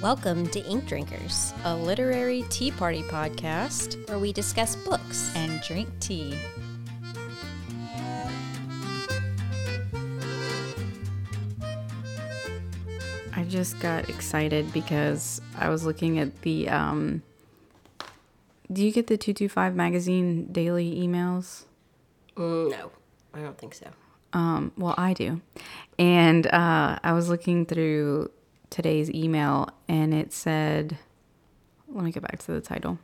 Welcome to Ink Drinkers, a literary tea party podcast where we discuss books. and drink tea. I just got excited because I was looking at the um Do you get the 225 magazine daily emails? Mm, no, I don't think so. Um, well, I do. And uh, I was looking through today's email and it said, let me get back to the title.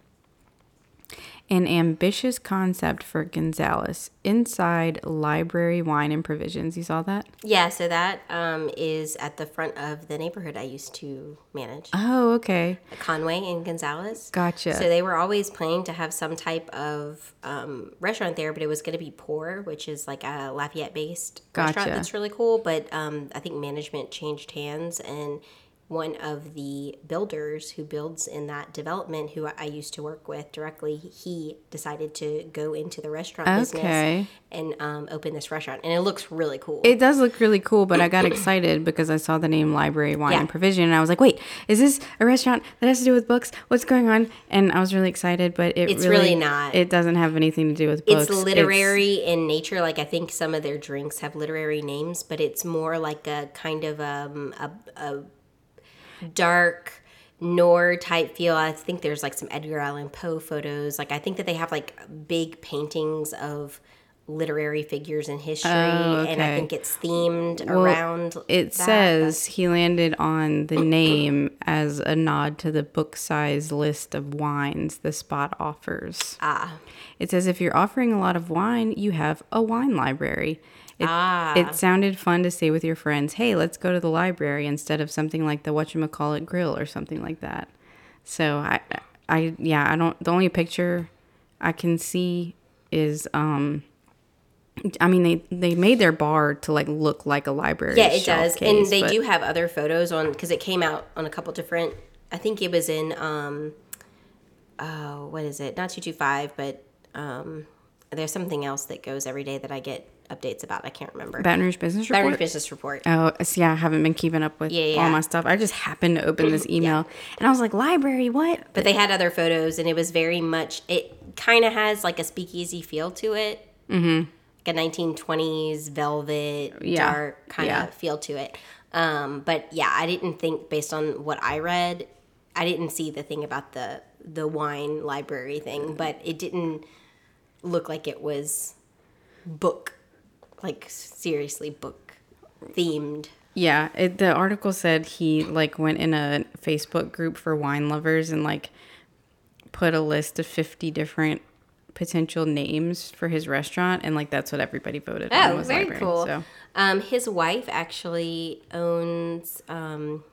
An ambitious concept for Gonzales inside library wine and provisions. You saw that? Yeah, so that um, is at the front of the neighborhood I used to manage, Oh, okay. Conway and Gonzales. Gotcha. So they were always planning to have some type of um, restaurant there, but it was going to be Poor, which is like a Lafayette-based restaurant that's really cool. But um, I think management changed hands, and one of the builders who builds in that development, who I- used to work with directly, he decided to go into the restaurant Okay. business and um, open this restaurant, and it looks really cool. It does look really cool, but I got excited because I saw the name Library Wine Yeah. and Provision, and I was like, "Wait, is this a restaurant that has to do with books? What's going on?" And I was really excited, but it It's really, really not. It doesn't have anything to do with books. it's literary in nature. Like I think some of their drinks have literary names, but it's more like a kind of um, a, a dark noir type feel. I think there's like some Edgar Allan Poe photos. Like I think that they have like big paintings of literary figures in history, and I think it's themed around. It that, says he landed on the name as a nod to the book size list of wines the spot offers. Ah. It says if you're offering a lot of wine, you have a wine library. It, Ah. it sounded fun to say with your friends, hey, let's go to the library instead of something like the whatchamacallit grill or something like that. So I, I, yeah, I don't, the only picture I can see is, um, I mean, they, they made their bar to like look like a library. Yeah, it does, case, and they but- do have other photos on because it came out on a couple different. I think it was in um, oh, what is it? Not two two five, but um, there's something else that goes every day that I get updates about. I can't remember. Baton Rouge Business Baton Report. Rouge Business Report. Oh, see, I haven't been keeping up with Yeah, all my stuff. I just happened to open this email and I was like, library, what? But they had other photos, and it was very much. It kind of has like a speakeasy feel to it. Mm-hmm. Like a 1920s velvet, Yeah. dark kind Yeah. of feel to it. Um, but yeah, I didn't think based on what I read, I didn't see the thing about the the wine library thing, but it didn't look like it was book, like seriously book themed. Yeah, it, the article said he like went in a Facebook group for wine lovers and like put a list of 50 different potential names for his restaurant and like that's what everybody voted on Oh, was very library. cool. So Um, his wife actually owns. Um,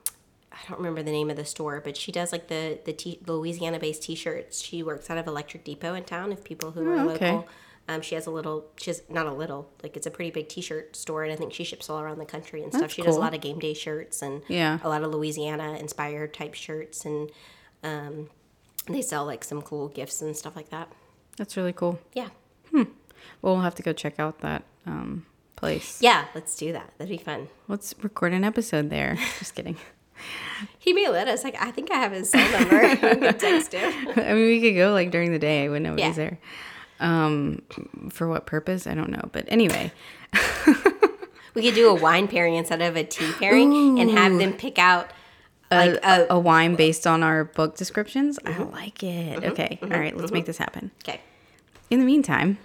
I don't remember the name of the store, but she does like the the, t- Louisiana based T-shirts. She works out of Electric Depot in town. If people who are Oh, okay. local, um, she has a little. she's not a little. Like it's a pretty big T-shirt store, and I think she ships all around the country and stuff. That's she does a lot of game day shirts and Yeah. a lot of Louisiana inspired type shirts, and um, they sell like some cool gifts and stuff like that. that's really cool. Yeah, Hmm. Well, we'll have to go check out that um, place. yeah. Let's do that. That'd be fun. Let's record an episode there. Just kidding. He may let us. Like I think I have his cell number. we can text him. I mean, we could go like during the day when nobody's Yeah. there. Um, for what purpose? I don't know. But anyway, We could do a wine pairing instead of a tea pairing and have them pick out like a, a wine based on our book descriptions. I Mm-hmm. like it. Okay. All right. Let's make this happen. okay. In the meantime,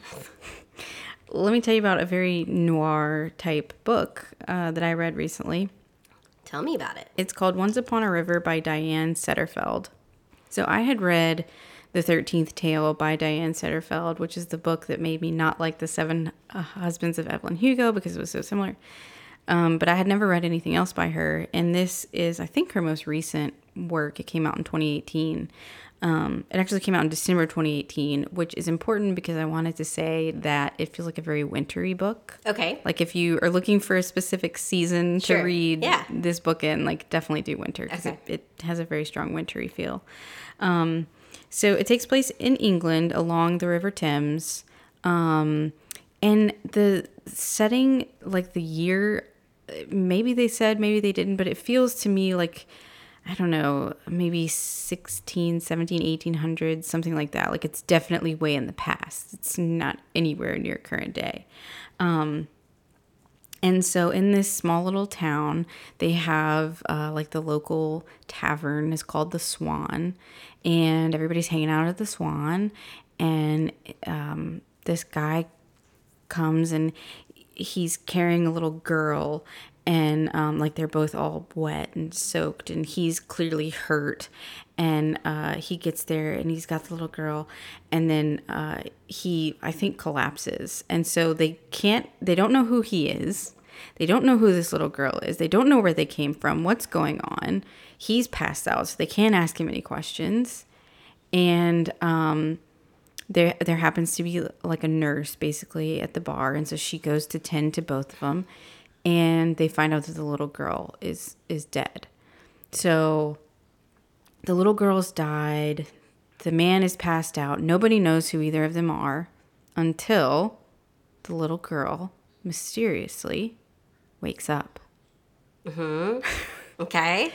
let me tell you about a very noir type book uh, that I read recently. Tell me about it. It's called Once Upon a River by Diane Setterfield. So I had read The Thirteenth Tale by Diane Setterfield, which is the book that made me not like The Seven uh, Husbands of Evelyn Hugo because it was so similar. Um, but I had never read anything else by her. And this is, I think, her most recent work. It came out in 2018. Um, it actually came out in December 2018, which is important because I wanted to say that it feels like a very wintry book. Okay. Like if you are looking for a specific season Sure. to read Yeah. this book in, like definitely do winter because Okay. it, it has a very strong wintry feel. Um, So it takes place in England along the River Thames. Um, and the setting, like the year, maybe they said, maybe they didn't, but it feels to me like, I don't know, maybe 16, 17, 1800s, something like that. Like it's definitely way in the past. It's not anywhere near current day. Um, and so in this small little town, they have uh, like the local tavern is called the Swan, and everybody's hanging out at the Swan. And um, this guy comes and he's carrying a little girl, and um, like they're both all wet and soaked, and he's clearly hurt. And uh, he gets there and he's got the little girl, and then uh, he, I think, collapses. And so they can't, they don't know who he is. They don't know who this little girl is. They don't know where they came from, what's going on. He's passed out, so they can't ask him any questions. And um, there, there happens to be like a nurse basically at the bar, and so she goes to tend to both of them, and they find out that the little girl is is dead. So the little girl's died. The man is passed out. Nobody knows who either of them are until the little girl mysteriously wakes up. Mm-hmm. Okay.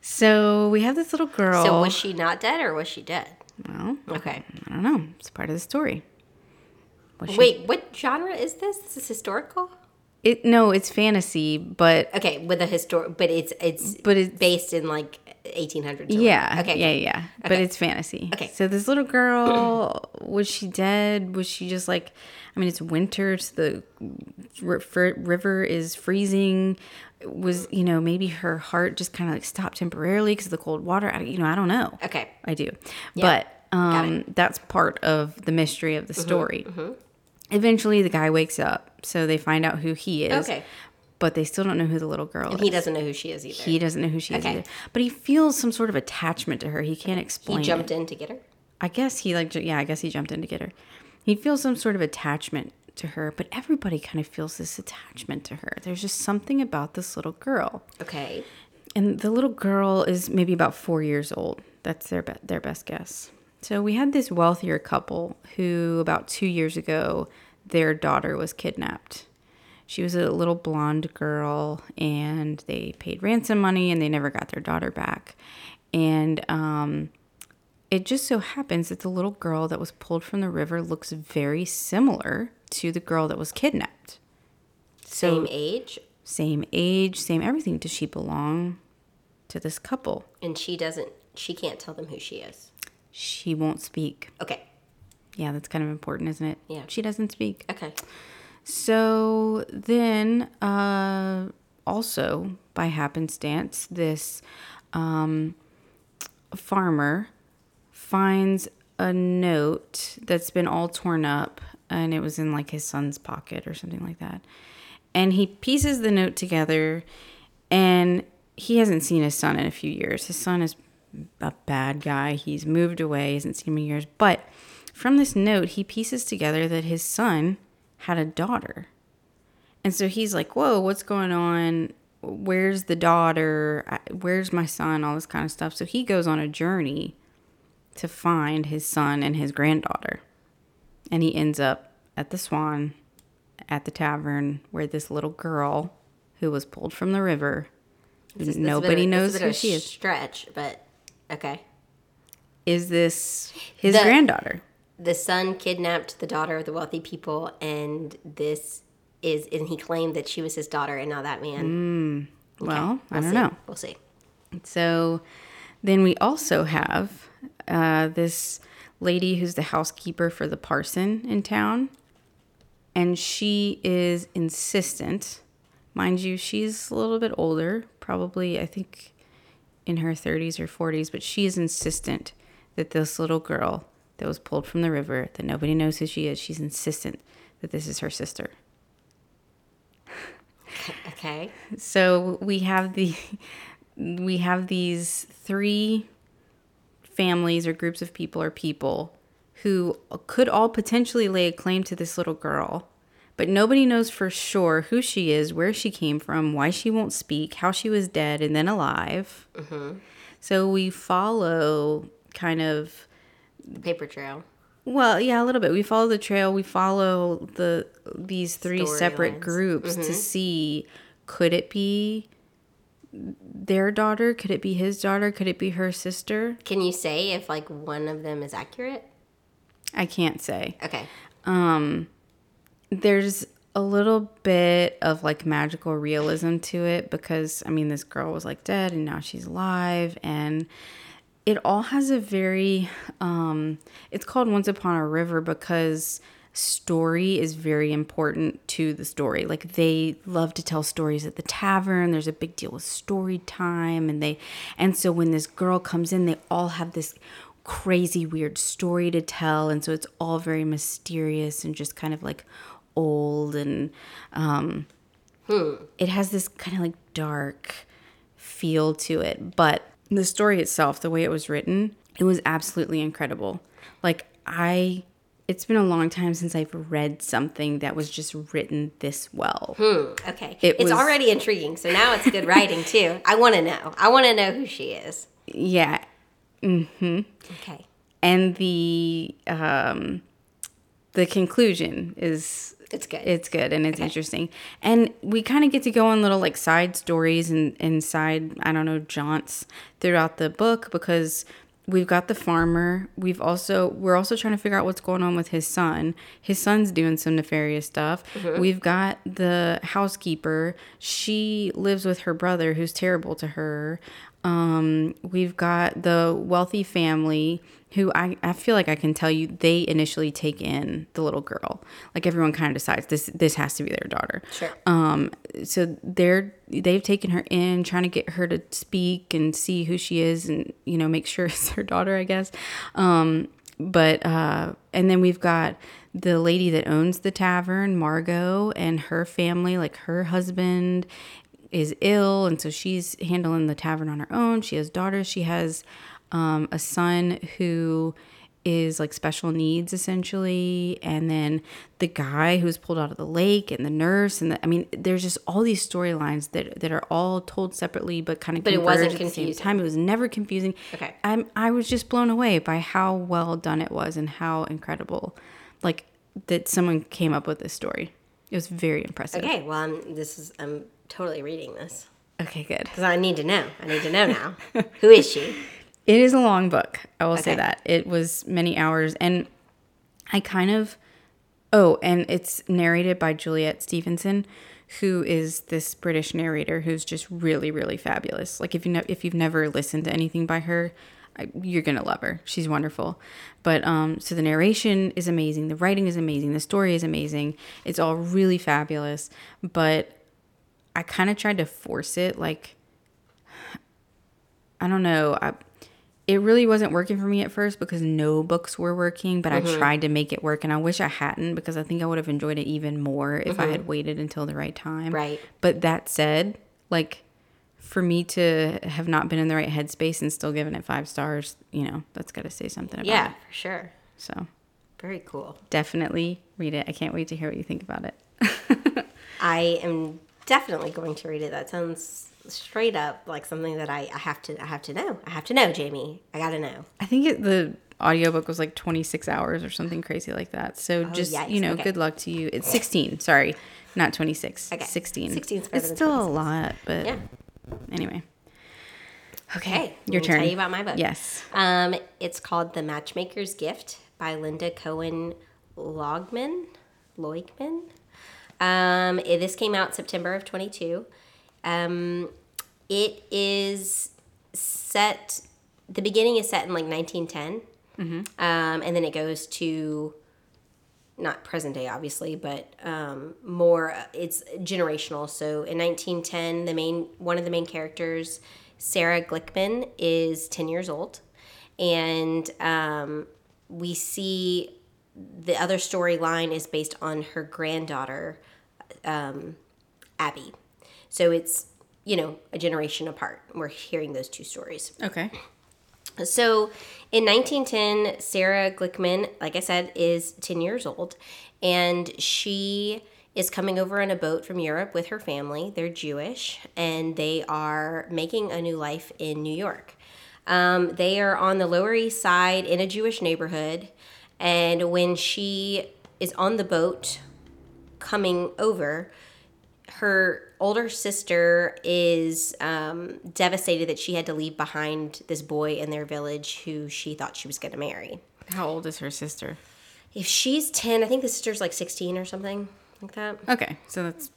So we have this little girl. So was she not dead or was she dead? well, Okay. I don't know. It's part of the story. Was she- Wait, what genre is this? This is historical? It no, it's fantasy, but Okay, with a historic, but it's it's But it's- based in like 1800s. or yeah. Okay. yeah, yeah. But it's fantasy. Okay. So this little girl was she dead? Was she just like? I mean, it's winter. So the ri- river is freezing. Was you know maybe her heart just kind of like stopped temporarily because of the cold water? I, you know, I don't know. Okay. I do. Yeah, But um, that's part of the mystery of the story. Eventually, the guy wakes up, so they find out who he is. Okay. But they still don't know who the little girl is. He doesn't know who she is either. He doesn't know who she is Okay. either. But he feels some sort of attachment to her. He can't explain. He it. jumped in to get her. I guess he like yeah, I guess he jumped in to get her. He feels some sort of attachment to her, but everybody kind of feels this attachment to her. There's just something about this little girl. Okay. And the little girl is maybe about 4 years old. That's their be- their best guess. So we had this wealthier couple who about 2 years ago their daughter was kidnapped. She was a little blonde girl and they paid ransom money and they never got their daughter back. And um it just so happens that the little girl that was pulled from the river looks very similar to the girl that was kidnapped. So Same age, same age, same everything. Does she belong to this couple? and she doesn't. She can't tell them who she is. She won't speak. Okay. Yeah, that's kind of important, isn't it? Yeah. She doesn't speak. Okay. So then, uh, also by happenstance, this um, farmer finds a note that's been all torn up and it was in like his son's pocket or something like that. And he pieces the note together and he hasn't seen his son in a few years. His son is a bad guy. He's moved away, he hasn't seen him in years. But from this note, he pieces together that his son had a daughter. And so he's like, Whoa, what's going on? Where's the daughter? Where's my son? All this kind of stuff. So he goes on a journey to find his son and his granddaughter. And he ends up at the Swan at the tavern where this little girl who was pulled from the river, This this is a bit nobody knows this a bit who she is, Stretch, but okay. is this his The- granddaughter. The son kidnapped the daughter of the wealthy people, and this is, and he claimed that she was his daughter, and not that man. Well, I We'll don't see. know. We'll see. So then we also have uh, this lady who's the housekeeper for the parson in town. And she is insistent. Mind you, she's a little bit older, probably, I think, in her 30s or 40s, but she is insistent that this little girl that was pulled from the river, that nobody knows who she is, she's insistent that this is her sister. Okay. So we have the we have these three families or groups of people or people who could all potentially lay a claim to this little girl, but nobody knows for sure who she is, where she came from, why she won't speak, how she was dead and then alive. Mm-hmm. So we follow kind of the Paper trail. Well, yeah, a little bit. We follow the trail. We follow the these three separate Storylines. groups to mm-hmm. see could it be their daughter? Could it be his daughter? Could it be her sister? Can you say if like one of them is accurate? I can't say. Okay. Um, There's a little bit of like magical realism to it because I mean this girl was like dead and now she's alive and it all has a very um it's called Once Upon a River because story is very important to the story. Like they love to tell stories at the tavern. There's a big deal with story time and they and so when this girl comes in they all have this crazy weird story to tell and so it's all very mysterious and just kind of like old and um it has this kind of like dark feel to it but the story itself the way it was written it was absolutely incredible like i it's been a long time since i've read something that was just written this well Hmm, Okay. It it's was- already intriguing. So now it's good writing too. I want to know. I want to know who she is. yeah Mm-hmm. Okay. and the um the conclusion is It's good. it's good and it's interesting. And we kind of get to go on little like side stories and, and side i don't know jaunts throughout the book because we've got the farmer. We've also we're also trying to figure out what's going on with his son. His son's doing some nefarious stuff. We've got the housekeeper. She lives with her brother who's terrible to her. Um, we've got the wealthy family who I, I feel like I can tell you they initially take in the little girl. Like everyone kind of decides this this has to be their daughter. Sure. Um, so they're they've taken her in, trying to get her to speak and see who she is, and you know make sure it's her daughter, I guess. Um, but uh, and then we've got the lady that owns the tavern, Margot, and her family, like her husband is ill and so she's handling the tavern on her own she has daughters she has um, a son who is like special needs essentially and then the guy who's pulled out of the lake and the nurse and the, i mean there's just all these storylines that that are all told separately but kind of But it wasn't at the same confusing. time it was never confusing Okay. i'm i was just blown away by how well done it was and how incredible like that someone came up with this story it was very impressive Okay. Well, I'm, this is I'm totally reading this okay good because I need to know. I need to know now. who is she? It is a long book. I will say that. It was many hours. And I kind of. Oh, and it's narrated by Juliet Stevenson, who is this British narrator who's just really, really fabulous. Like if you know, if you've never listened to anything by her, you're gonna love her. She's wonderful. But um, so the narration is amazing, the writing is amazing, the story is amazing. It's all really fabulous. But I kind of tried to force it, like I don't know. I, it really wasn't working for me at first because no books were working, but I mm-hmm. tried to make it work and I wish I hadn't because I think I would have enjoyed it even more if I mm-hmm. had waited until the right time. Right. But that said, like for me to have not been in the right headspace and still giving it five stars, you know, that's got to say something about Yeah, it. for sure. So Very cool. definitely read it. I can't wait to hear what you think about it. I am definitely going to read it. That sounds straight up like something that I, I have to I have to know. I have to know, Jamie. I gotta know. I think it, the audiobook was like 26 hours or something crazy like that. So just, Oh, yikes. you know, Okay. good luck to you. It's 16, sorry. Not 26. Okay. 16. 16 's better It's still a lot, but Yeah. anyway. Okay. Your let me turn. Tell you about my book. Yes. Um, it's called The Matchmaker's Gift by Lynda Cohen Logman. Loigman. Um, it- this came out September of 22. Um, it is set, the beginning is set in like 1910. Um, and then it goes to not present day obviously but um, more it's generational. So in 1910 the main one of the main characters sarah glickman is 10 years old. And um, we see the other storyline is based on her granddaughter um, abby so it's you know a generation apart we're hearing those two stories Okay. so in 1910, Sarah Glickman, like I said, is 10 years old, and she is coming over on a boat from Europe with her family. They're Jewish, and they are making a new life in New York. Um, they are on the Lower East Side in a Jewish neighborhood. And when she is on the boat coming over, her older sister is um, devastated that she had to leave behind this boy in their village who she thought she was going to marry. How old is her sister? If she's 10, I think the sister's like 16 or something like that. Okay, so that's.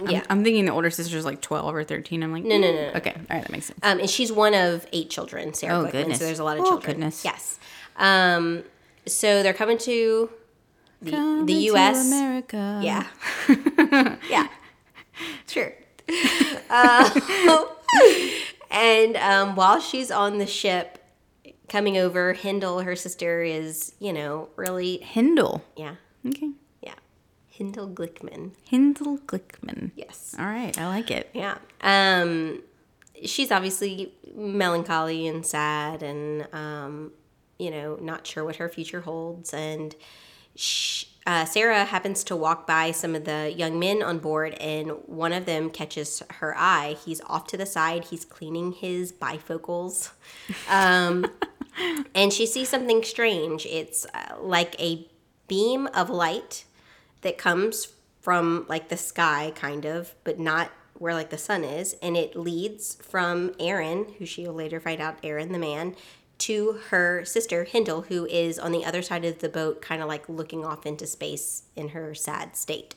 I'm, Yeah. I'm thinking the older sister's like 12 or 13. I'm like, No, no, no, no. Okay, all right, that makes sense. Um, and she's one of eight children, Sarah Oh, Glickman, goodness. So there's a lot of Oh, children. goodness. Yes. Um, so they're coming to the, the to U.S. America. Yeah. yeah. Sure. Uh, and um, while she's on the ship coming over, Hindle, her sister, is, you know, really, Hindle. yeah, Okay. yeah. Hindle Glickman. Hindle Glickman. Yes. All right, I like it. Yeah. Um, she's obviously melancholy and sad and, um, you know, not sure what her future holds. And sh uh, Sarah happens to walk by some of the young men on board, and one of them catches her eye. He's off to the side, he's cleaning his bifocals. Um, and she sees something strange. It's uh, like a beam of light that comes from like the sky kind of but not where like the sun is and it leads from aaron who she will later find out aaron the man to her sister hindle who is on the other side of the boat kind of like looking off into space in her sad state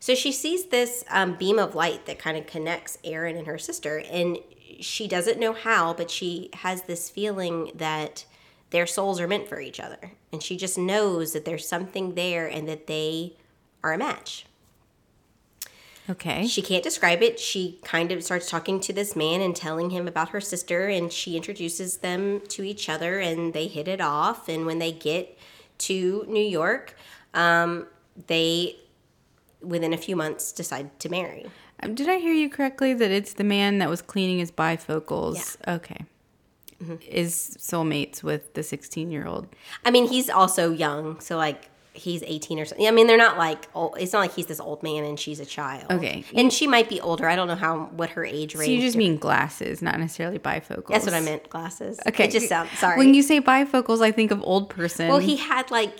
so she sees this um, beam of light that kind of connects Aaron and her sister, and she doesn't know how, but she has this feeling that their souls are meant for each other. And she just knows that there's something there and that they are a match. Okay. She can't describe it. She kind of starts talking to this man and telling him about her sister, and she introduces them to each other, and they hit it off. And when they get to New York, um, they, within a few months, decide to marry. Um, Did I hear you correctly that it's the man that was cleaning his bifocals? Okay. Mm-hmm. Is soulmates with the 16 year old. I mean, he's also young, so like he's 18 or something. I mean, they're not like old, it's not like he's this old man and she's a child. Okay. And she might be older. I don't know how what her age range. So you just mean glasses, not necessarily bifocals. That's what I meant. Glasses. Okay. It just sounds sorry. When you say bifocals, I think of old person. well, he had like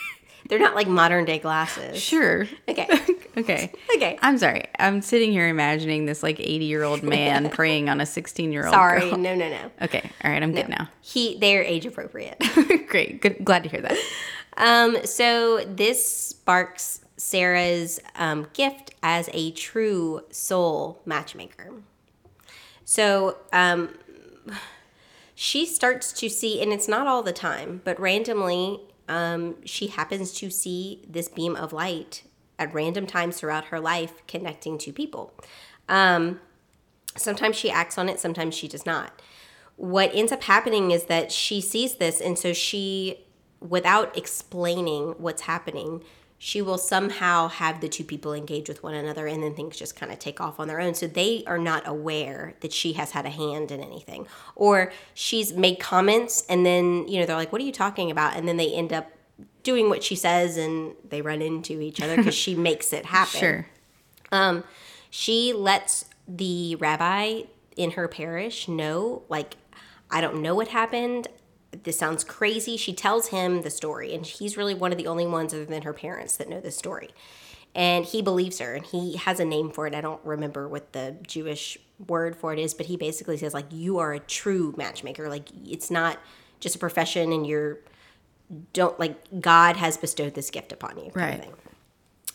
they're not like modern day glasses. Sure. Okay. Okay. Okay. I'm sorry. I'm sitting here imagining this like 80 year old man preying on a 16 year old Sorry. girl. No, no, no. Okay. All right. I'm good now. He they're age appropriate. Great. Good. Glad to hear that. Um, so this sparks Sarah's um, gift as a true soul matchmaker. So um, she starts to see, and it's not all the time, but randomly, um, she happens to see this beam of light at random times throughout her life connecting to people. Um, sometimes she acts on it, sometimes she does not. What ends up happening is that she sees this, and so she, without explaining what's happening, she will somehow have the two people engage with one another, and then things just kind of take off on their own. So they are not aware that she has had a hand in anything, or she's made comments, and then you know they're like, "What are you talking about?" And then they end up doing what she says, and they run into each other because she makes it happen. Sure. Um, she lets the rabbi in her parish know, like, I don't know what happened. This sounds crazy. She tells him the story, and he's really one of the only ones other than her parents that know this story. And he believes her, and he has a name for it. I don't remember what the Jewish word for it is, but he basically says, like, you are a true matchmaker. Like, it's not just a profession, and you're don't like God has bestowed this gift upon you. Right.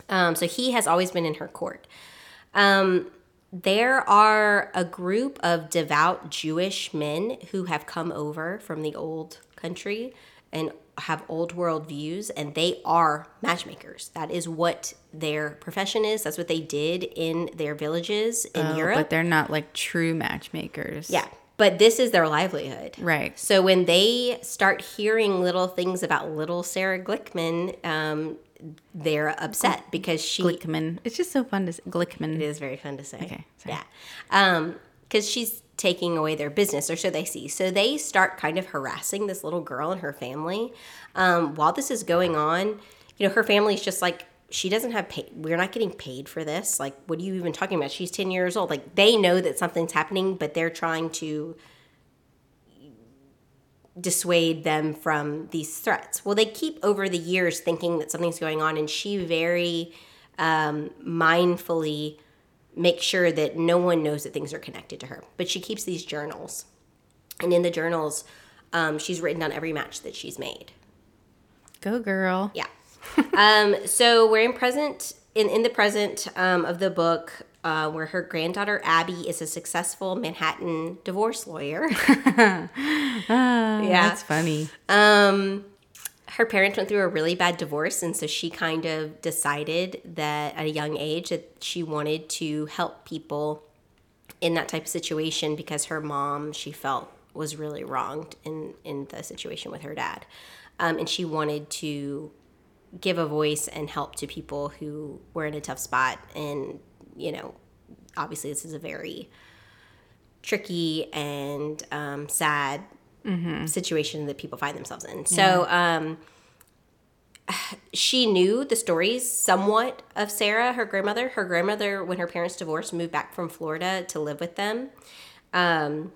Um, so he has always been in her court. Um, there are a group of devout Jewish men who have come over from the old country and have old world views, and they are matchmakers. That is what their profession is. That's what they did in their villages in Oh, Europe. But they're not like true matchmakers. Yeah, but this is their livelihood. Right. So when they start hearing little things about little Sarah Glickman, um, they're upset because she Glickman. It's just so fun to say. Glickman. it is very fun to say. Okay, sorry. Yeah. Um, because she's taking away their business, or so they see. So they start kind of harassing this little girl and her family. Um, while this is going on, you know, her family's just like, she doesn't have pay. We're not getting paid for this. Like, what are you even talking about? She's 10 years old. Like, they know that something's happening, but they're trying to dissuade them from these threats. Well, they keep over the years thinking that something's going on, and she very um, mindfully makes sure that no one knows that things are connected to her. But she keeps these journals, and in the journals, um, she's written down every match that she's made. Go girl. Yeah. um, so we're in present in in the present um, of the book. Uh, where her granddaughter Abby is a successful Manhattan divorce lawyer. yeah, that's funny. Um, her parents went through a really bad divorce, and so she kind of decided that at a young age that she wanted to help people in that type of situation because her mom she felt was really wronged in in the situation with her dad, um, and she wanted to give a voice and help to people who were in a tough spot and you know obviously this is a very tricky and um, sad situation that people find themselves in. So um, she knew the stories somewhat of Sarah, her grandmother. Her grandmother, when her parents divorced, moved back from Florida to live with them. Um,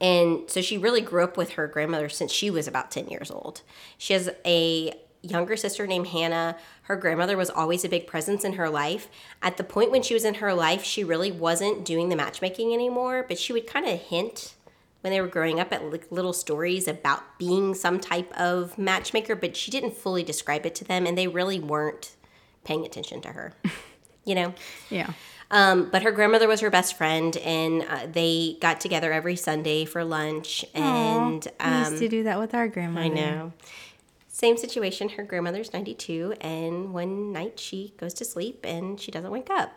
and so she really grew up with her grandmother since she was about 10 years old. She has a younger sister named Hannah. Her grandmother was always a big presence in her life. At the point when she was in her life, she really wasn't doing the matchmaking anymore, but she would kind of hint when they were growing up at like little stories about being some type of matchmaker, but she didn't fully describe it to them, and they really weren't paying attention to her. you know? Yeah. Um, but her grandmother was her best friend, and uh, they got together every Sunday for lunch. And we um, used to do that with our grandmother. I know. Same situation. Her grandmother's 92, and one night she goes to sleep and she doesn't wake up.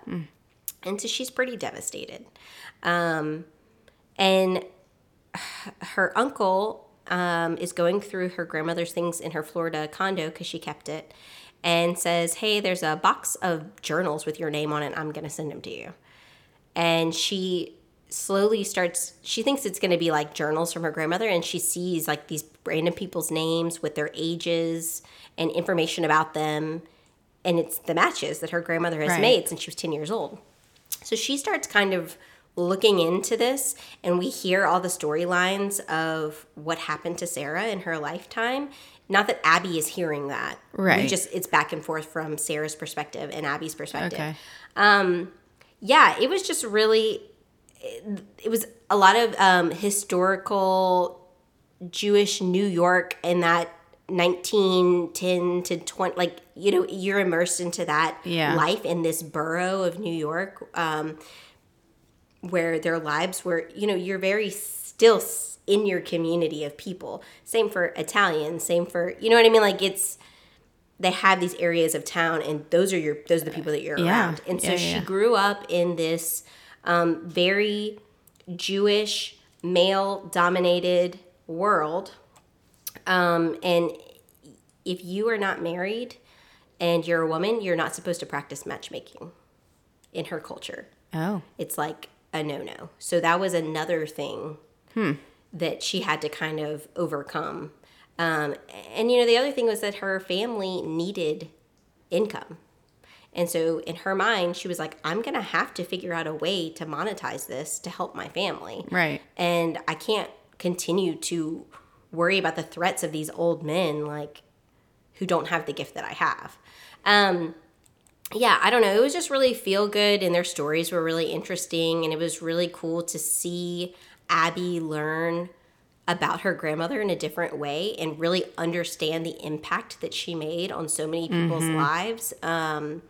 And so she's pretty devastated. Um, and her uncle um, is going through her grandmother's things in her Florida condo because she kept it and says, Hey, there's a box of journals with your name on it. I'm going to send them to you. And she slowly starts, she thinks it's going to be like journals from her grandmother. And she sees like these random people's names with their ages and information about them. And it's the matches that her grandmother has Right. made since she was 10 years old. So she starts kind of looking into this, and we hear all the storylines of what happened to Sarah in her lifetime. Not that Abby is hearing that. We Right. just it's back and forth from Sarah's perspective and Abby's perspective. Okay. um Yeah, it was just really. It, was a lot of um, historical Jewish New York in that 1910 to 20 like you know you're immersed into that Yeah. life in this borough of New York um, where their lives were you know you're very still in your community of people same for Italians same for you know what I mean like it's they have these areas of town and those are your those are the people that you're Yeah. around and so Yeah, she grew up in this um, very Jewish male dominated world um, and if you are not married and you're a woman, you're not supposed to practice matchmaking in her culture. Oh. It's like a no no. So that was another thing that she had to kind of overcome. Um, and, you know, the other thing was that her family needed income. And so in her mind, she was like, I'm going to have to figure out a way to monetize this to help my family Right. and I can't continue to worry about the threats of these old men like who don't have the gift that I have. Um yeah, I don't know. It was just really feel good and their stories were really interesting and it was really cool to see Abby learn about her grandmother in a different way and really understand the impact that she made on so many people's lives. Um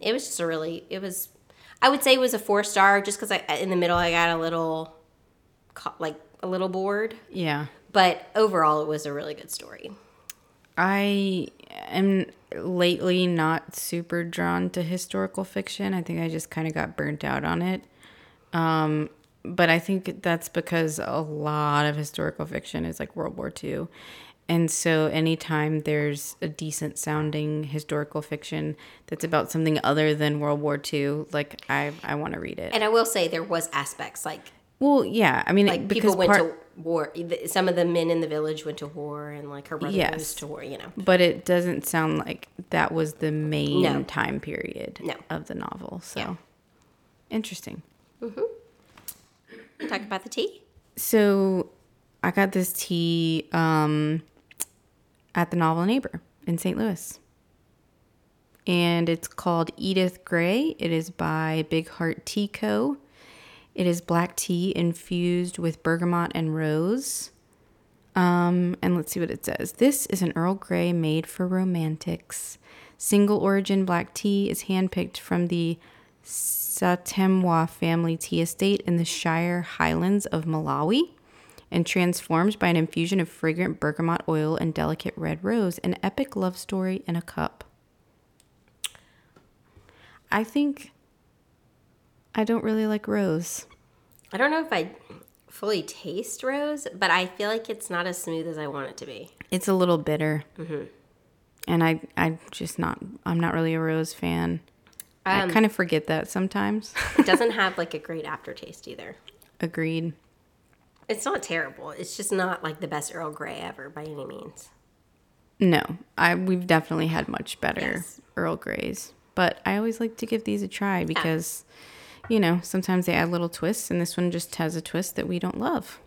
it was just a really it was I would say it was a 4 star just cuz I in the middle I got a little like a little bored, Yeah. but overall it was a really good story. I am lately not super drawn to historical fiction. I think I just kind of got burnt out on it. Um, but I think that's because a lot of historical fiction is like World War II. And so anytime there's a decent sounding historical fiction that's about something other than World War II, like I I want to read it. And I will say there was aspects like Well, yeah. I mean, like because people went part, to war. Some of the men in the village went to war, and like her brother Yes. goes to war. You know, but it doesn't sound like that was the main No. time period No. of the novel. So Yeah. interesting. talk about the tea. So I got this tea um, at the Novel Neighbor in St. Louis. And it's called Edith Grey. It is by Big Heart Tea Co. It is black tea infused with bergamot and rose. Um, and let's see what it says. This is an Earl Grey made for romantics. Single origin black tea is handpicked from the Satemwa family tea estate in the Shire Highlands of Malawi and transformed by an infusion of fragrant bergamot oil and delicate red rose, an epic love story in a cup. I think I don't really like rose. I don't know if I fully taste rose, but I feel like it's not as smooth as I want it to be. It's a little bitter. Mm-hmm. And I, I just not, I'm not really a rose fan. I um, kind of forget that sometimes. It doesn't have like a great aftertaste either. Agreed. It's not terrible. It's just not like the best Earl Grey ever by any means. No, I we've definitely had much better Yes. Earl Greys, but I always like to give these a try because, you know, sometimes they add little twists, and this one just has a twist that we don't love.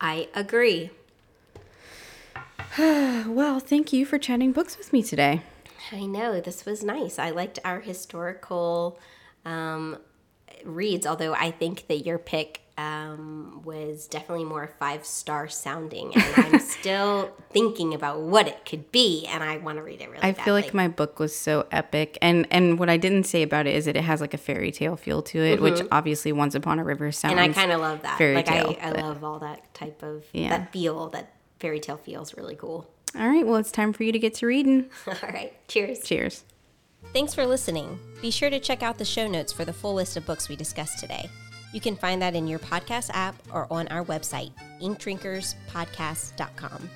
I agree. Well, thank you for chatting books with me today. I know this was nice. I liked our historical um, reads, although I think that your pick um, was definitely more five star sounding, and I'm still thinking about what it could be, and I want to read it really. I feel like my book was so epic, and and what I didn't say about it is that it has like a fairy tale feel to it, which obviously Once Upon a River sounds. and I kind of love that. fairy like tale, I, I love all that type of Yeah. that feel that fairy tale feels really cool. All right, well, it's time for you to get to reading. all right, cheers. Cheers. Thanks for listening. Be sure to check out the show notes for the full list of books we discussed today. You can find that in your podcast app or on our website, inkdrinkerspodcast.com.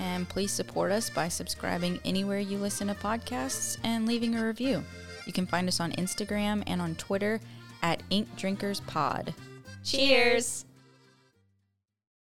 And please support us by subscribing anywhere you listen to podcasts and leaving a review. You can find us on Instagram and on Twitter at Ink Drinkers Pod. Cheers!